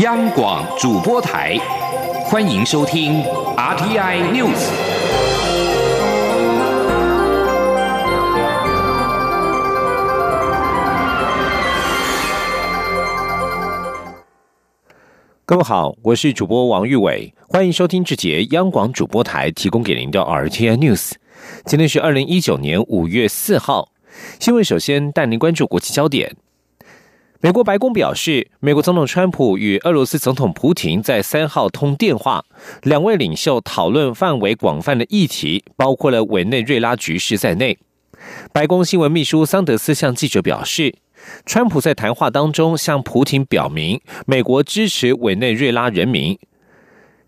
央广主播台，欢迎收听 RTI News。各位好，我是主播王玉伟，欢迎收听这节央广主播台提供给您的 RTI News。今天是二零一九年五月四号，新闻首先带您关注国际焦点。美国白宫表示，美国总统川普与俄罗斯总统普京在三号通电话，两位领袖讨论范围广泛的议题，包括了委内瑞拉局势在内。白宫新闻秘书桑德斯向记者表示，川普在谈话当中向普京表明，美国支持委内瑞拉人民。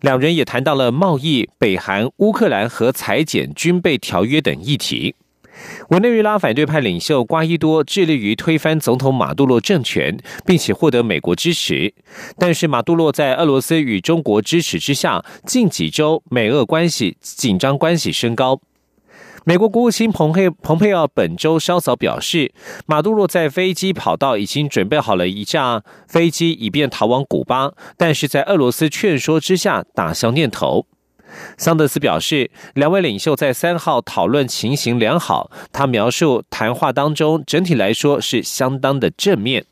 两人也谈到了贸易、北韩、乌克兰和裁减军备条约等议题。委内瑞拉反对派领袖瓜伊多致力于推翻总统马杜罗政权，并且获得美国支持。但是，马杜罗在俄罗斯与中国支持之下，近几周美俄关系紧张关系升高。美国国务卿蓬佩蓬佩奥本周稍早表示，马杜罗在飞机跑道已经准备好了一架飞机，以便逃往古巴，但是在俄罗斯劝说之下，打消念头。桑德斯表示，两位领袖在三号讨论情形良好。他描述谈话当中整体来说是相当的正面。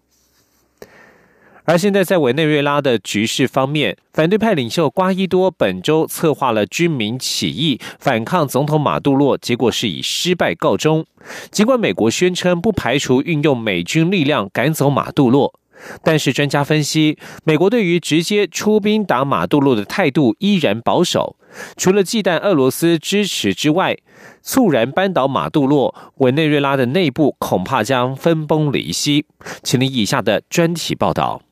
而现在在委内瑞拉的局势方面，反对派领袖瓜伊多本周策划了军民起义反抗总统马杜洛，结果是以失败告终。尽管美国宣称不排除运用美军力量赶走马杜洛。但是专家分析，美国对于直接出兵打马杜罗的态度依然保守。除了忌惮俄罗斯支持之外，猝然扳倒马杜洛，委内瑞拉的内部恐怕将分崩离析。请您以下的专题报道。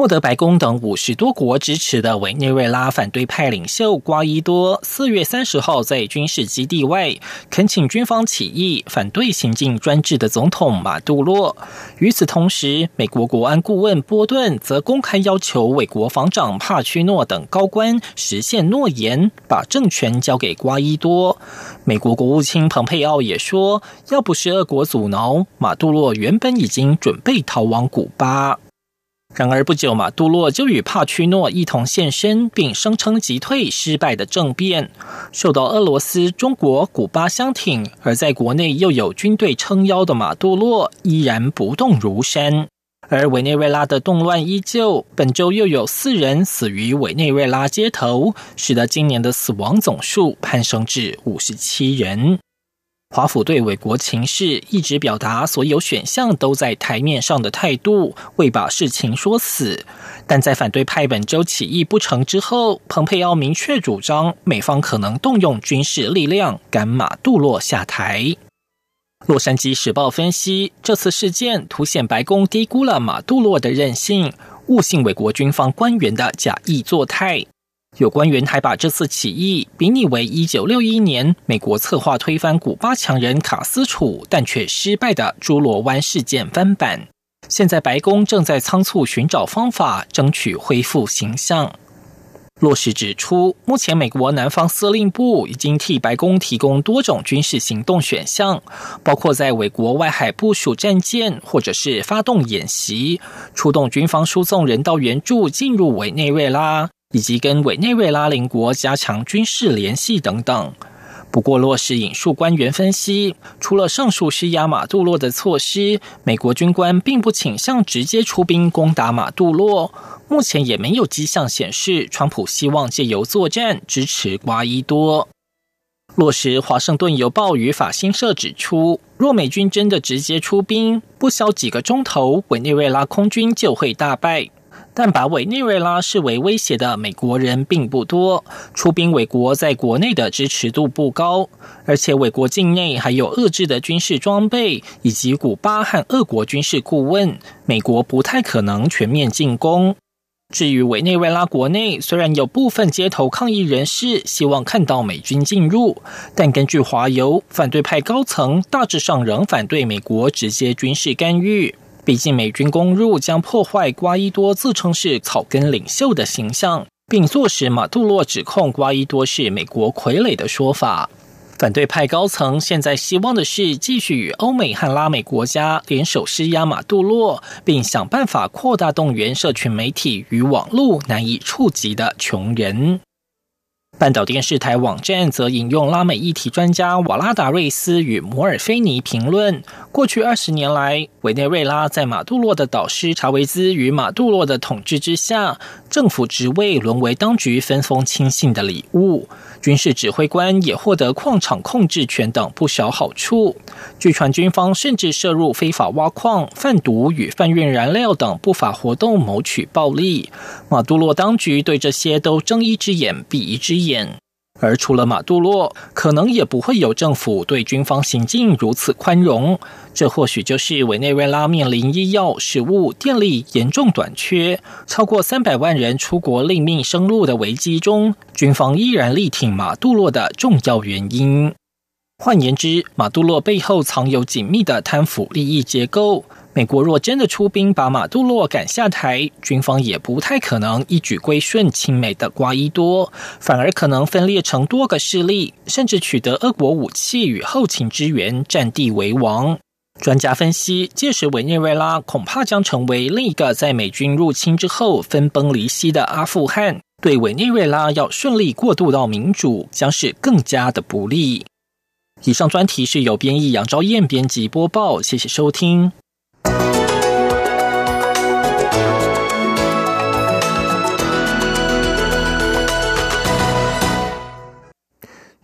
获得白宫等五十多国支持的委内瑞拉反对派领袖瓜伊多，四月三十号在军事基地外恳请军方起义，反对行径专制的总统马杜罗。与此同时，美国国安顾问波顿则公开要求美国防长帕屈诺等高官实现诺言，把政权交给瓜伊多。美国国务卿蓬佩奥也说，要不是俄国阻挠，马杜罗原本已经准备逃往古巴。然而不久，马杜洛就与帕屈诺一同现身，并声称击退失败的政变。受到俄罗斯、中国、古巴相挺，而在国内又有军队撑腰的马杜洛依然不动如山。而委内瑞拉的动乱依旧，本周又有四人死于委内瑞拉街头，使得今年的死亡总数攀升至五十七人。华府对美国情势一直表达所有选项都在台面上的态度，未把事情说死。但在反对派本周起义不成之后，蓬佩奥明确主张美方可能动用军事力量赶马杜洛下台。洛杉矶时报分析，这次事件凸显白宫低估了马杜洛的任性，误信美国军方官员的假意作态。有官员还把这次起义比拟为一九六一年美国策划推翻古巴强人卡斯楚，但却失败的朱罗湾事件翻版。现在白宫正在仓促寻找方法，争取恢复形象。洛什指出，目前美国南方司令部已经替白宫提供多种军事行动选项，包括在美国外海部署战舰，或者是发动演习，出动军方输送人道援助进入委内瑞拉。以及跟委内瑞拉邻国加强军事联系等等。不过，洛什引述官员分析，除了上述施压马杜洛的措施，美国军官并不倾向直接出兵攻打马杜洛。目前也没有迹象显示，川普希望借由作战支持瓜伊多。落实《华盛顿邮报》与法新社指出，若美军真的直接出兵，不消几个钟头，委内瑞拉空军就会大败。但把委内瑞拉视为威胁的美国人并不多，出兵委国在国内的支持度不高，而且委国境内还有遏制的军事装备以及古巴和俄国军事顾问，美国不太可能全面进攻。至于委内瑞拉国内，虽然有部分街头抗议人士希望看到美军进入，但根据华油，反对派高层大致上仍反对美国直接军事干预。毕竟，美军攻入将破坏瓜伊多自称是草根领袖的形象，并坐实马杜洛指控瓜伊多是美国傀儡的说法。反对派高层现在希望的是继续与欧美和拉美国家联手施压马杜洛，并想办法扩大动员社群媒体与网络难以触及的穷人。半岛电视台网站则引用拉美议题专家瓦拉达瑞斯与摩尔菲尼评论：过去二十年来，委内瑞拉在马杜洛的导师查韦兹与马杜洛的统治之下，政府职位沦为当局分封亲信的礼物。军事指挥官也获得矿场控制权等不少好处。据传，军方甚至涉入非法挖矿、贩毒与贩运燃料等不法活动，谋取暴利。马杜罗当局对这些都睁一只眼闭一只眼。而除了马杜洛，可能也不会有政府对军方行径如此宽容。这或许就是委内瑞拉面临医药、食物、电力严重短缺，超过三百万人出国另觅生路的危机中，军方依然力挺马杜洛的重要原因。换言之，马杜洛背后藏有紧密的贪腐利益结构。美国若真的出兵把马杜洛赶下台，军方也不太可能一举归顺亲美的瓜伊多，反而可能分裂成多个势力，甚至取得俄国武器与后勤支援，占地为王。专家分析，届时委内瑞拉恐怕将成为另一个在美军入侵之后分崩离析的阿富汗，对委内瑞拉要顺利过渡到民主，将是更加的不利。以上专题是由编译杨昭燕编辑播报，谢谢收听。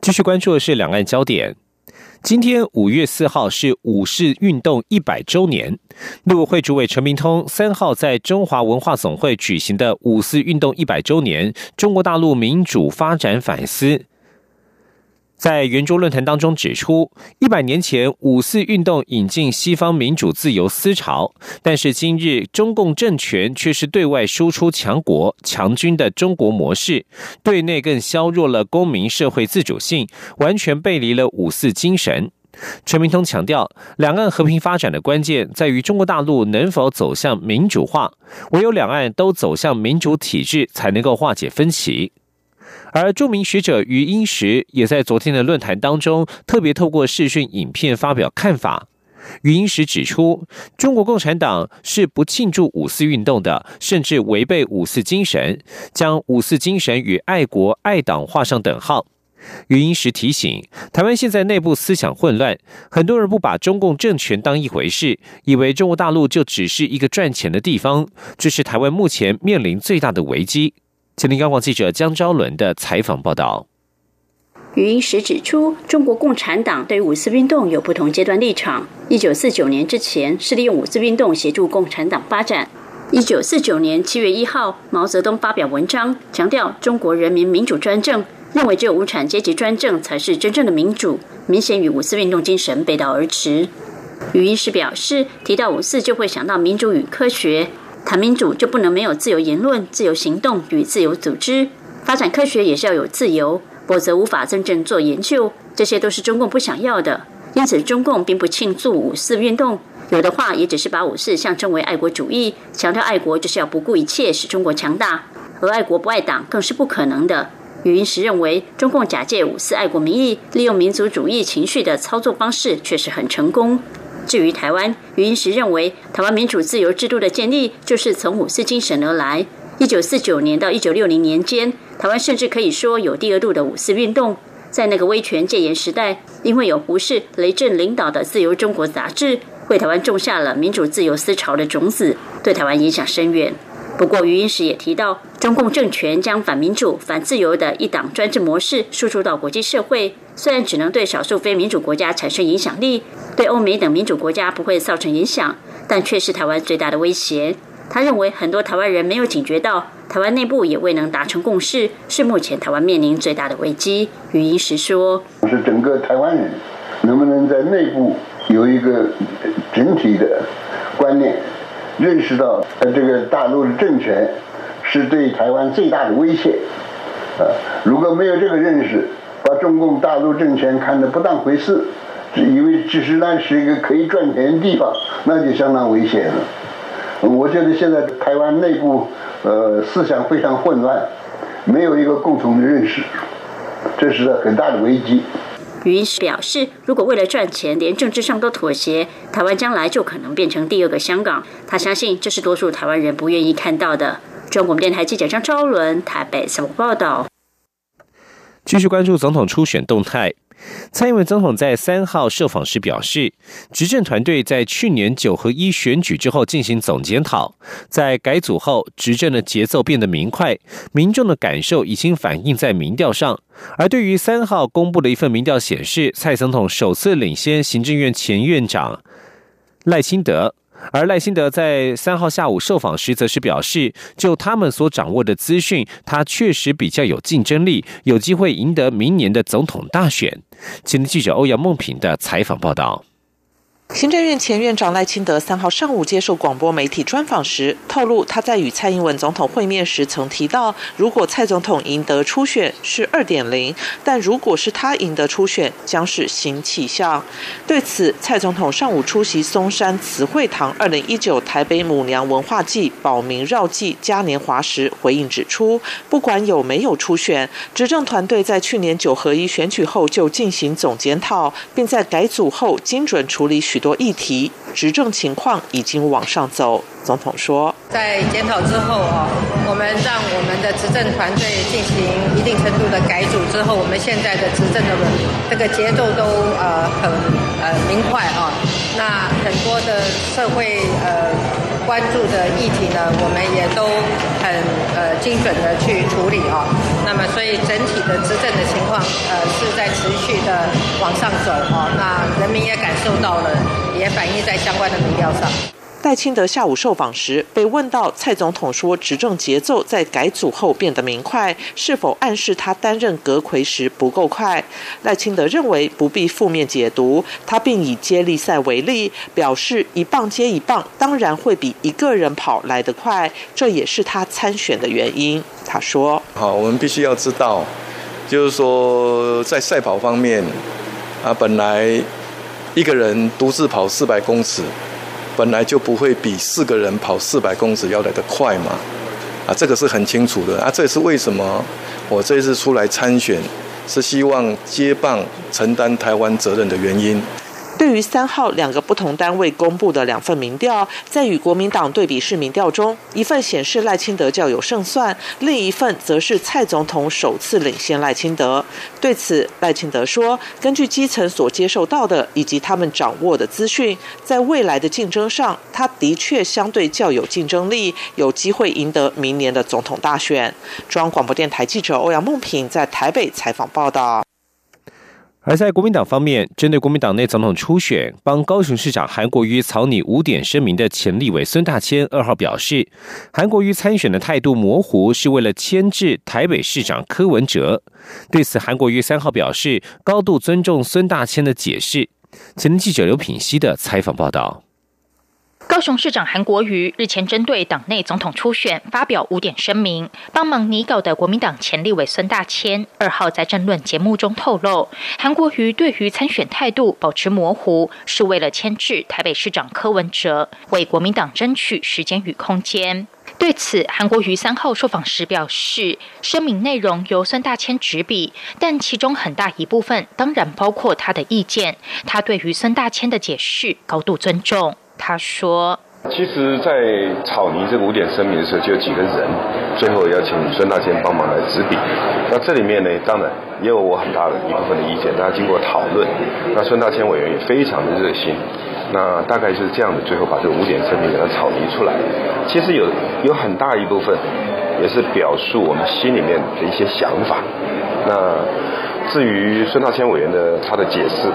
继续关注的是两岸焦点。今天五月四号是五四运动一百周年，陆委会主委陈明通三号在中华文化总会举行的五四运动一百周年中国大陆民主发展反思。在圆桌论坛当中指出，一百年前五四运动引进西方民主自由思潮，但是今日中共政权却是对外输出强国强军的中国模式，对内更削弱了公民社会自主性，完全背离了五四精神。陈明通强调，两岸和平发展的关键在于中国大陆能否走向民主化，唯有两岸都走向民主体制，才能够化解分歧。而著名学者余英时也在昨天的论坛当中，特别透过视讯影片发表看法。余英时指出，中国共产党是不庆祝五四运动的，甚至违背五四精神，将五四精神与爱国爱党画上等号。余英时提醒，台湾现在内部思想混乱，很多人不把中共政权当一回事，以为中国大陆就只是一个赚钱的地方，这是台湾目前面临最大的危机。吉林央广记者江昭伦的采访报道。余英时指出，中国共产党对五四运动有不同阶段立场。一九四九年之前是利用五四运动协助共产党发展。一九四九年七月一号，毛泽东发表文章，强调中国人民民主专政，认为只有无产阶级专政才是真正的民主，明显与五四运动精神背道而驰。余英时表示，提到五四就会想到民主与科学。谈民主就不能没有自由言论、自由行动与自由组织，发展科学也是要有自由，否则无法真正做研究。这些都是中共不想要的，因此中共并不庆祝五四运动，有的话也只是把五四象征为爱国主义，强调爱国就是要不顾一切使中国强大，而爱国不爱党更是不可能的。语音时认为，中共假借五四爱国名义，利用民族主义情绪的操作方式确实很成功。至于台湾，余英时认为，台湾民主自由制度的建立就是从五四精神而来。一九四九年到一九六零年间，台湾甚至可以说有第二度的五四运动。在那个威权戒严时代，因为有胡适、雷震领导的《自由中国》杂志，为台湾种下了民主自由思潮的种子，对台湾影响深远。不过，余英时也提到，中共政权将反民主、反自由的一党专制模式输出到国际社会，虽然只能对少数非民主国家产生影响力，对欧美等民主国家不会造成影响，但却是台湾最大的威胁。他认为，很多台湾人没有警觉到，台湾内部也未能达成共识，是目前台湾面临最大的危机。余英时说：“是整个台湾人能不能在内部有一个整体的观念。”认识到，呃，这个大陆的政权是对台湾最大的威胁，啊，如果没有这个认识，把中共大陆政权看得不当回事，以为只是那是一个可以赚钱的地方，那就相当危险了。我觉得现在台湾内部，呃，思想非常混乱，没有一个共同的认识，这是很大的危机。余英时表示，如果为了赚钱连政治上都妥协，台湾将来就可能变成第二个香港。他相信这是多数台湾人不愿意看到的。中国电台记者张昭伦台北采访报道。继续关注总统初选动态。蔡英文总统在三号受访时表示，执政团队在去年九合一选举之后进行总检讨，在改组后，执政的节奏变得明快，民众的感受已经反映在民调上。而对于三号公布的一份民调显示，蔡总统首次领先行政院前院长赖清德。而赖清德在三号下午受访时，则是表示，就他们所掌握的资讯，他确实比较有竞争力，有机会赢得明年的总统大选。今天记者欧阳梦平的采访报道。行政院前院长赖清德三号上午接受广播媒体专访时，透露他在与蔡英文总统会面时曾提到，如果蔡总统赢得初选是二点零，但如果是他赢得初选，将是新气象。对此，蔡总统上午出席松山慈惠堂二零一九台北母娘文化祭保民绕祭嘉年华时回应指出，不管有没有初选，执政团队在去年九合一选举后就进行总检讨，并在改组后精准处理。许多议题，执政情况已经往上走。总统说，在检讨之后啊，我们让我们的执政团队进行一定程度的改组之后，我们现在的执政的这个节奏都呃很呃明快啊。那很多的社会呃关注的议题呢，我们也都很呃精准的去处理哦。那么，所以整体的执政的情况呃是在持续的往上走哦。那人民也感受到了，也反映在相关的民调上。赖清德下午受访时被问到，蔡总统说执政节奏在改组后变得明快，是否暗示他担任阁魁时不够快？赖清德认为不必负面解读，他并以接力赛为例，表示一棒接一棒，当然会比一个人跑来得快，这也是他参选的原因。他说：“好，我们必须要知道，就是说在赛跑方面，啊，本来一个人独自跑四百公尺。”本来就不会比四个人跑四百公尺要来得快嘛，啊，这个是很清楚的啊，这也是为什么我这次出来参选，是希望接棒承担台湾责任的原因。对于三号两个不同单位公布的两份民调，在与国民党对比式民调中，一份显示赖清德较有胜算，另一份则是蔡总统首次领先赖清德。对此，赖清德说：“根据基层所接受到的以及他们掌握的资讯，在未来的竞争上，他的确相对较有竞争力，有机会赢得明年的总统大选。”中央广播电台记者欧阳梦平在台北采访报道。而在国民党方面，针对国民党内总统初选，帮高雄市长韩国瑜草拟五点声明的前立委孙大千二号表示，韩国瑜参选的态度模糊，是为了牵制台北市长柯文哲。对此，韩国瑜三号表示，高度尊重孙大千的解释。前天记者刘品熙的采访报道。高雄市长韩国瑜日前针对党内总统初选发表五点声明，帮忙拟稿的国民党前立委孙大千二号在政论节目中透露，韩国瑜对于参选态度保持模糊，是为了牵制台北市长柯文哲，为国民党争取时间与空间。对此，韩国瑜三号受访时表示，声明内容由孙大千执笔，但其中很大一部分当然包括他的意见，他对于孙大千的解释高度尊重。他说：“其实，在草拟这个五点声明的时候，就有几个人，最后要请孙大千帮忙来执笔。那这里面呢，当然也有我很大的一部分的意见。大家经过讨论，那孙大千委员也非常的热心。那大概就是这样的，最后把这五点声明给它草拟出来。其实有有很大一部分，也是表述我们心里面的一些想法。那至于孙大千委员的他的解释，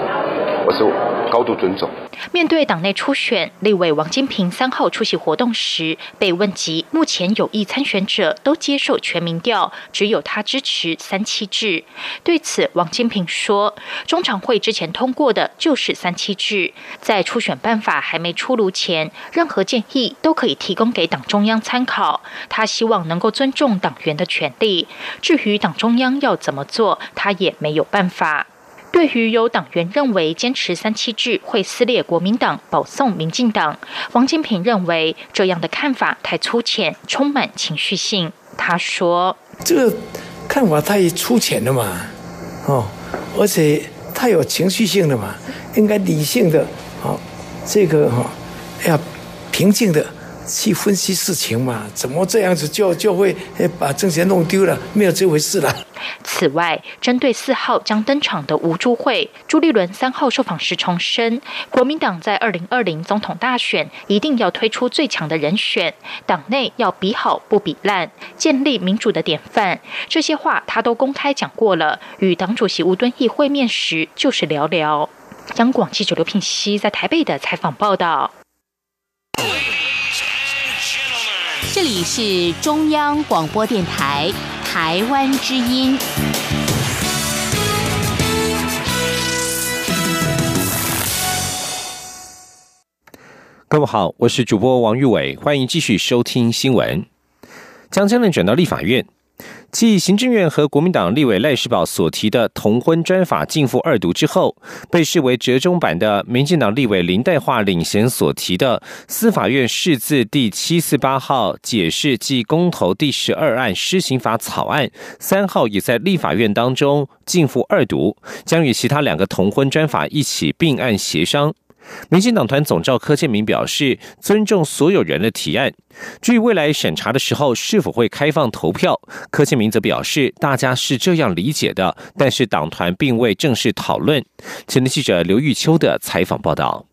我是。”高度尊重。面对党内初选，立委王金平三号出席活动时被问及，目前有意参选者都接受全民调，只有他支持三七制。对此，王金平说，中常会之前通过的就是三七制，在初选办法还没出炉前，任何建议都可以提供给党中央参考。他希望能够尊重党员的权利，至于党中央要怎么做，他也没有办法。对于有党员认为坚持三七制会撕裂国民党、保送民进党，王金平认为这样的看法太粗浅，充满情绪性。他说：“这个看法太粗浅了嘛，哦，而且太有情绪性的嘛，应该理性的，啊，这个哈，要平静的去分析事情嘛，怎么这样子就就会把政权弄丢了？没有这回事了。此外，针对四号将登场的无助会，朱立伦三号受访时重申，国民党在二零二零总统大选一定要推出最强的人选，党内要比好不比烂，建立民主的典范。这些话他都公开讲过了，与党主席吴敦义会面时就是聊聊。央广记者刘聘熙在台北的采访报道。这里是中央广播电台。台湾之音，各位好，我是主播王玉伟，欢迎继续收听新闻。将争论转到立法院。继行政院和国民党立委赖世宝所提的同婚专法进赴二读之后，被视为折中版的民进党立委林代化领衔所提的司法院释字第七四八号解释暨公投第十二案施行法草案，三号也在立法院当中进赴二读，将与其他两个同婚专法一起并案协商。民进党团总召柯建明表示，尊重所有人的提案。至于未来审查的时候是否会开放投票，柯建明则表示，大家是这样理解的，但是党团并未正式讨论。前的记者刘玉秋的采访报道。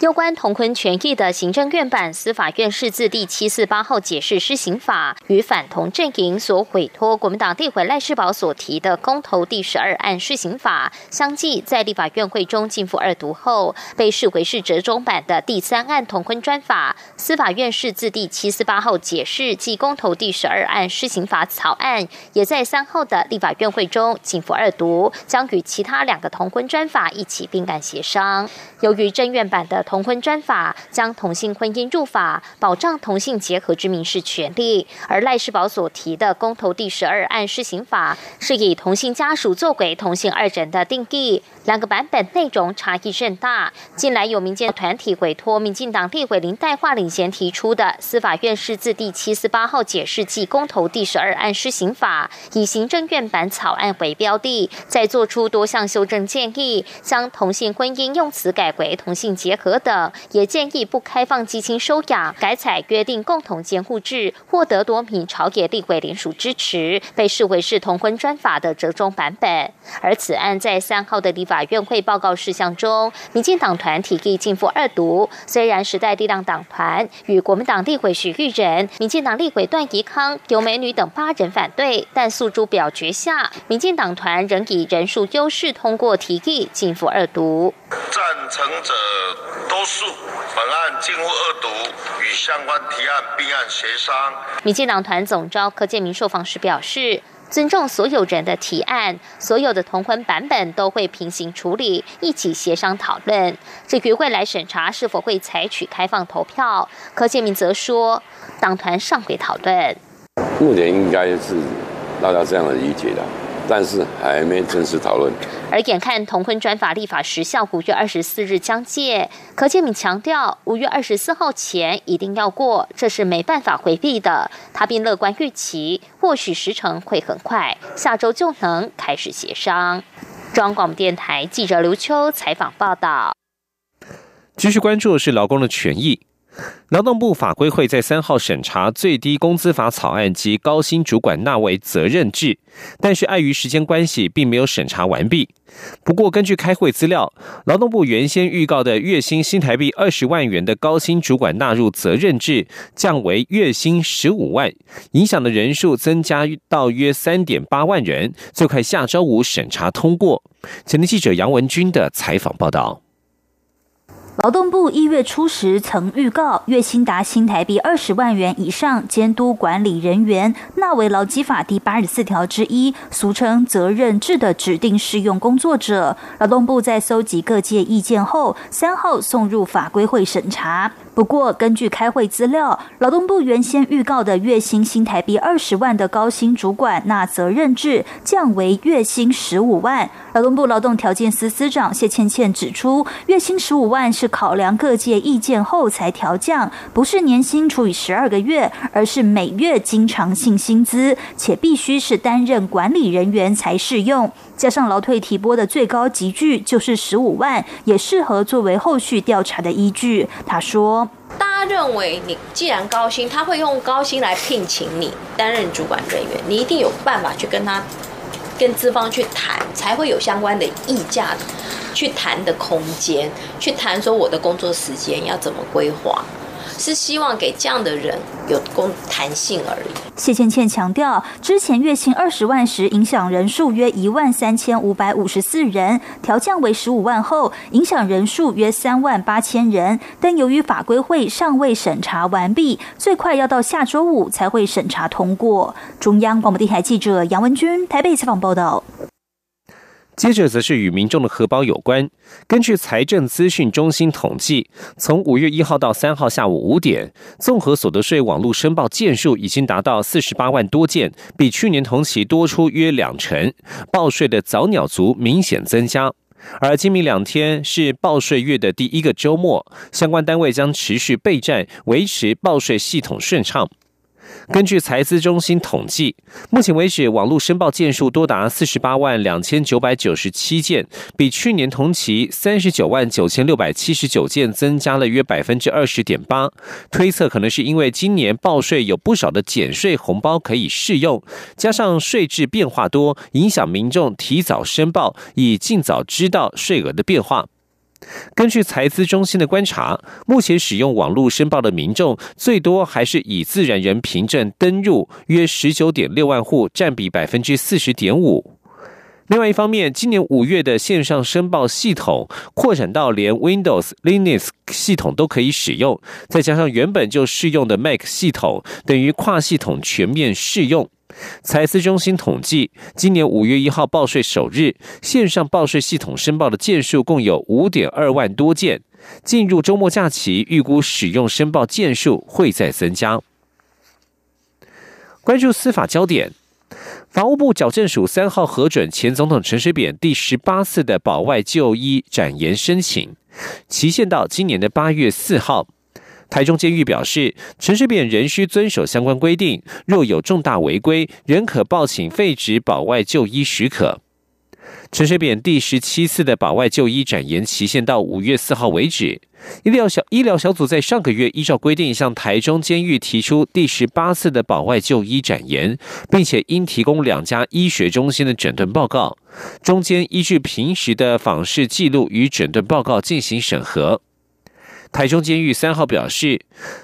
有关同婚权益的行政院版司法院释字第七四八号解释施行法，与反同阵营所委托国民党地委赖世宝所提的公投第十二案施行法相继，在立法院会中进赴二读后，被视为是折中版的第三案同婚专法。司法院释字第七四八号解释即公投第十二案施行法草案，也在三号的立法院会中进赴二读，将与其他两个同婚专法一起并案协商。由于正院版的同婚专法将同性婚姻入法，保障同性结合之民事权利，而赖世宝所提的公投第十二案施行法是以同性家属作为同性二人的定义，两个版本内容差异甚大。近来有民间团体委托民进党立委林代化领衔提出的司法院释字第七四八号解释暨公投第十二案施行法，以行政院版草案为标的，再做出多项修正建议，将同性婚姻用词改。为同性结合等，也建议不开放寄亲收养，改采约定共同监护制，获得多名朝野立委联署支持，被视为是同婚专法的折中版本。而此案在三号的立法院会报告事项中，民进党团提议进赴二读，虽然时代力量党团与国民党立委许玉仁、民进党立委段宜康、刘美女等八人反对，但诉诸表决下，民进党团仍以人数优势通过提议进赴二读。赞成者多数，本案进入二读，与相关提案并案协商。民进党团总召柯建明受访时表示，尊重所有人的提案，所有的同婚版本都会平行处理，一起协商讨论。至于未来审查是否会采取开放投票，柯建明则说，党团尚未讨论。目前应该是大家这样的理解的。但是还没正式讨论。而眼看同婚专法立法时效五月二十四日将届，柯建敏强调五月二十四号前一定要过，这是没办法回避的。他并乐观预期，或许时程会很快，下周就能开始协商。中央广播电台记者刘秋采访报道。继续关注的是劳工的权益。劳动部法规会在三号审查最低工资法草案及高薪主管纳为责任制，但是碍于时间关系，并没有审查完毕。不过，根据开会资料，劳动部原先预告的月薪新台币二十万元的高薪主管纳入责任制，降为月薪十五万，影响的人数增加到约三点八万人，最快下周五审查通过。前天记者杨文军的采访报道。劳动部一月初时曾预告，月薪达新台币二十万元以上监督管理人员纳为劳基法第八十四条之一，俗称责任制的指定适用工作者。劳动部在搜集各界意见后，三号送入法规会审查。不过，根据开会资料，劳动部原先预告的月薪新台币二十万的高薪主管纳责任制降为月薪十五万。劳动部劳动条件司司长谢倩倩指出，月薪十五万是考量各界意见后才调降，不是年薪除以十二个月，而是每月经常性薪资，且必须是担任管理人员才适用。加上劳退提拨的最高级距就是十五万，也适合作为后续调查的依据。他说：“大家认为你既然高薪，他会用高薪来聘请你担任主管人员，你一定有办法去跟他。”跟资方去谈，才会有相关的议价，去谈的空间，去谈说我的工作时间要怎么规划。是希望给这样的人有工弹性而已。谢倩倩强调，之前月薪二十万时，影响人数约一万三千五百五十四人，调降为十五万后，影响人数约三万八千人。但由于法规会尚未审查完毕，最快要到下周五才会审查通过。中央广播电台记者杨文君台北采访报道。接着则是与民众的荷包有关。根据财政资讯中心统计，从五月一号到三号下午五点，综合所得税网络申报件数已经达到四十八万多件，比去年同期多出约两成。报税的早鸟族明显增加。而今明两天是报税月的第一个周末，相关单位将持续备战，维持报税系统顺畅。根据财资中心统计，目前为止网络申报件数多达四十八万两千九百九十七件，比去年同期三十九万九千六百七十九件增加了约百分之二十点八。推测可能是因为今年报税有不少的减税红包可以适用，加上税制变化多，影响民众提早申报，以尽早知道税额的变化。根据财资中心的观察，目前使用网络申报的民众最多还是以自然人凭证登入，约十九点六万户，占比百分之四十点五。另外一方面，今年五月的线上申报系统扩展到连 Windows、Linux 系统都可以使用，再加上原本就适用的 Mac 系统，等于跨系统全面适用。财资中心统计，今年五月一号报税首日，线上报税系统申报的件数共有五点二万多件。进入周末假期，预估使用申报件数会再增加。关注司法焦点，法务部矫正署三号核准前总统陈水扁第十八次的保外就医展延申请，期限到今年的八月四号。台中监狱表示，陈水扁仍需遵守相关规定，若有重大违规，仍可报请废止保外就医许可。陈水扁第十七次的保外就医展延期限到五月四号为止。医疗小医疗小组在上个月依照规定向台中监狱提出第十八次的保外就医展延，并且应提供两家医学中心的诊断报告，中间依据平时的访视记录与诊断报告进行审核。台中监狱三号表示，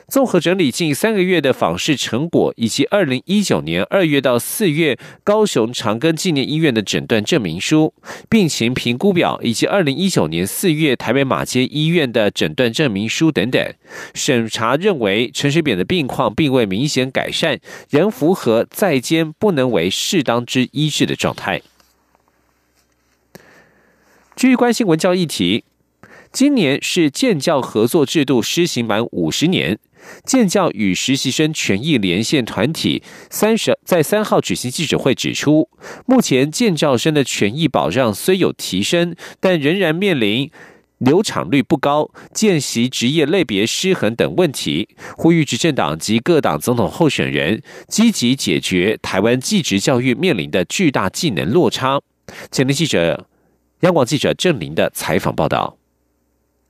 综合整理近三个月的访视成果，以及二零一九年二月到四月高雄长庚纪念医院的诊断证明书、病情评估表，以及二零一九年四月台北马街医院的诊断证明书等等，审查认为陈水扁的病况并未明显改善，仍符合在监不能为适当之医治的状态。至于关心文教议题。今年是建教合作制度施行满五十年，建教与实习生权益连线团体三十在三号举行记者会指出，目前建教生的权益保障虽有提升，但仍然面临流产率不高、见习职业类别失衡等问题，呼吁执政党及各党总统候选人积极解决台湾技职教育面临的巨大技能落差。前天记者央广记者郑林的采访报道。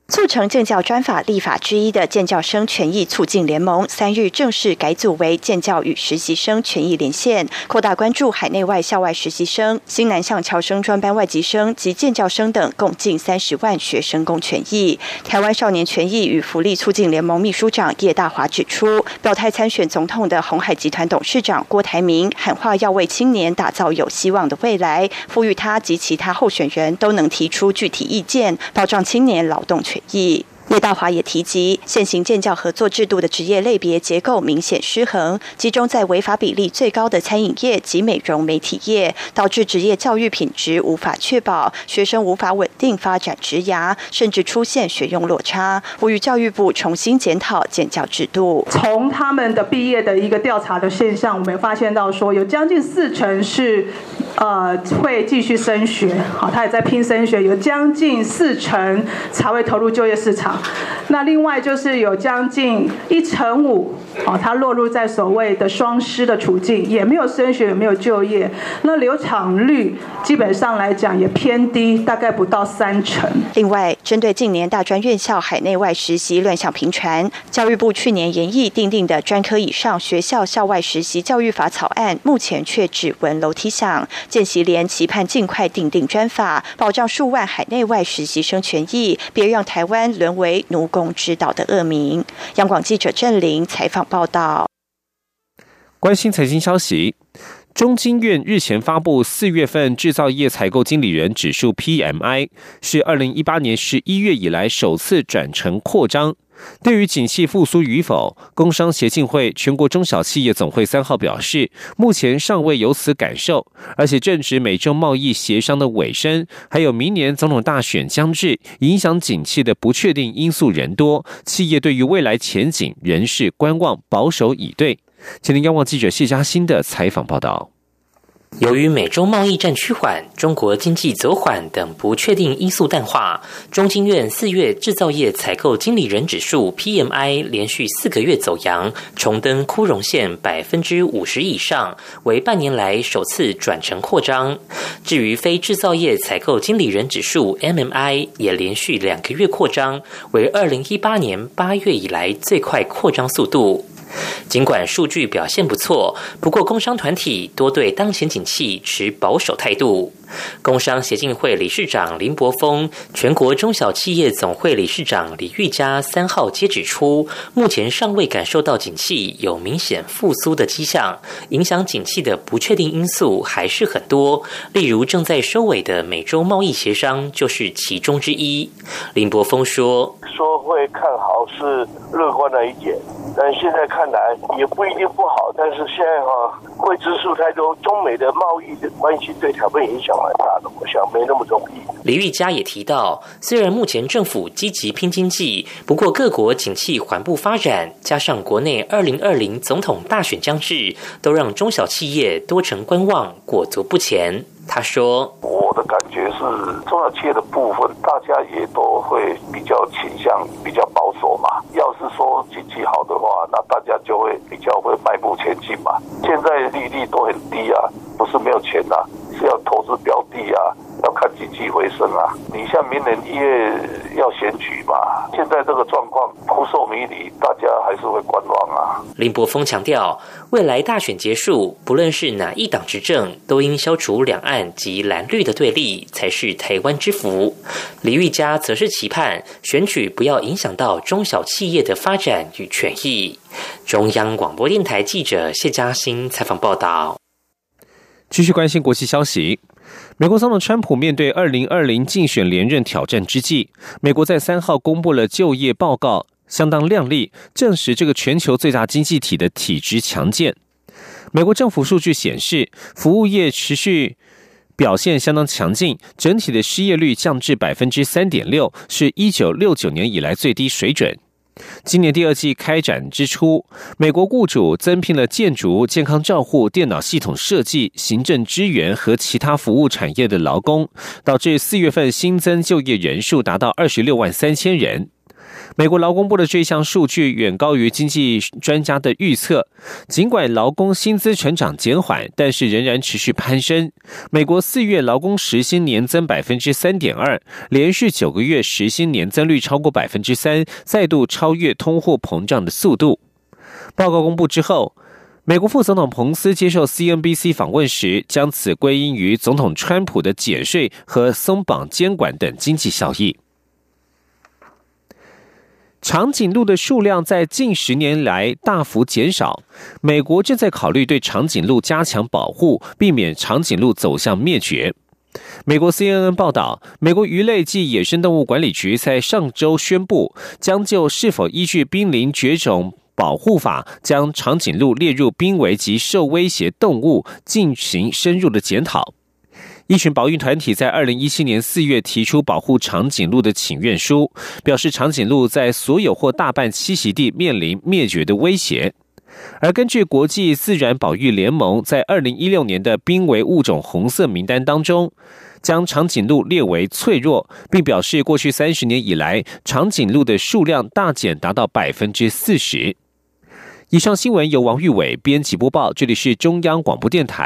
促成建教专法立法之一的建教生权益促进联盟，三日正式改组为建教与实习生权益连线，扩大关注海内外校外实习生、新南向侨生专班外籍生及建教生等共近三十万学生公权益。台湾少年权益与福利促进联盟秘书长叶大华指出，表态参选总统的红海集团董事长郭台铭喊话要为青年打造有希望的未来，呼吁他及其他候选人都能提出具体意见，保障青年劳动权。意。叶大华也提及，现行建教合作制度的职业类别结构明显失衡，集中在违法比例最高的餐饮业及美容媒体业，导致职业教育品质无法确保，学生无法稳定发展职涯，甚至出现学用落差。呼吁教育部重新检讨建教制度。从他们的毕业的一个调查的现象，我们发现到说，有将近四成是呃会继续升学，好，他也在拼升学，有将近四成才会投入就业市场。那另外就是有将近一成五，好，他落入在所谓的双失的处境，也没有升学，也没有就业。那留场率基本上来讲也偏低，大概不到三成。另外，针对近年大专院校海内外实习乱象频传，教育部去年研议定定的专科以上学校校外实习教育法草案，目前却只闻楼梯响。见习联期盼尽快定定专法，保障数万海内外实习生权益，别让台湾沦为为奴工之岛的恶名。央广记者郑玲采访报道。关心财经消息。中经院日前发布四月份制造业采购经理人指数 PMI，是二零一八年十一月以来首次转成扩张。对于景气复苏与否，工商协进会全国中小企业总会三号表示，目前尚未有此感受，而且正值美中贸易协商的尾声，还有明年总统大选将至，影响景气的不确定因素人多，企业对于未来前景仍是观望保守以对。请听央广记者谢嘉欣的采访报道。由于美中贸易战趋缓、中国经济走缓等不确定因素淡化，中经院四月制造业采购经理人指数 （PMI） 连续四个月走阳，重登枯荣线百分之五十以上，为半年来首次转成扩张。至于非制造业采购经理人指数 （MMI） 也连续两个月扩张，为二零一八年八月以来最快扩张速度。尽管数据表现不错，不过工商团体多对当前景气持保守态度。工商协进会理事长林柏峰、全国中小企业总会理事长李玉佳三号皆指出，目前尚未感受到景气有明显复苏的迹象，影响景气的不确定因素还是很多。例如正在收尾的美洲贸易协商就是其中之一。林柏峰说：“说会看好是乐观的一点，但现在看来也不一定不好。但是现在哈，会之数太多，中美的贸易的关系对台湾影响。”蛮大的，我想没那么容易。李玉佳也提到，虽然目前政府积极拼经济，不过各国景气缓步发展，加上国内二零二零总统大选将至，都让中小企业多成观望，裹足不前。他说：“我的感觉是，中小企业的部分，大家也都会比较倾向比较保守嘛。要是说经济好的话，那大家就会比较会迈步前进嘛。现在利率都很低啊，不是没有钱呐。”是要投资标的啊，要看经济回升啊。你像明年一月要选举嘛，现在这个状况扑朔迷离，大家还是会观望啊。林柏峰强调，未来大选结束，不论是哪一党执政，都应消除两岸及蓝绿的对立，才是台湾之福。李玉佳则是期盼选举不要影响到中小企业的发展与权益。中央广播电台记者谢嘉欣采访报道。继续关心国际消息，美国总统川普面对二零二零竞选连任挑战之际，美国在三号公布了就业报告，相当亮丽，证实这个全球最大经济体的体质强健。美国政府数据显示，服务业持续表现相当强劲，整体的失业率降至百分之三点六，是一九六九年以来最低水准。今年第二季开展之初，美国雇主增聘了建筑、健康照护、电脑系统设计、行政支援和其他服务产业的劳工，导致四月份新增就业人数达到二十六万三千人。美国劳工部的这项数据远高于经济专家的预测。尽管劳工薪资成长减缓，但是仍然持续攀升。美国四月劳工时薪年增百分之三点二，连续九个月时薪年增率超过百分之三，再度超越通货膨胀的速度。报告公布之后，美国副总统彭斯接受 CNBC 访问时，将此归因于总统川普的减税和松绑监管等经济效益。长颈鹿的数量在近十年来大幅减少，美国正在考虑对长颈鹿加强保护，避免长颈鹿走向灭绝。美国 CNN 报道，美国鱼类及野生动物管理局在上周宣布，将就是否依据濒临绝种保护法，将长颈鹿列入濒危及受威胁动物进行深入的检讨。一群保育团体在二零一七年四月提出保护长颈鹿的请愿书，表示长颈鹿在所有或大半栖息地面临灭绝的威胁。而根据国际自然保育联盟在二零一六年的濒危物种红色名单当中，将长颈鹿列为脆弱，并表示过去三十年以来，长颈鹿的数量大减，达到百分之四十。以上新闻由王玉伟编辑播报，这里是中央广播电台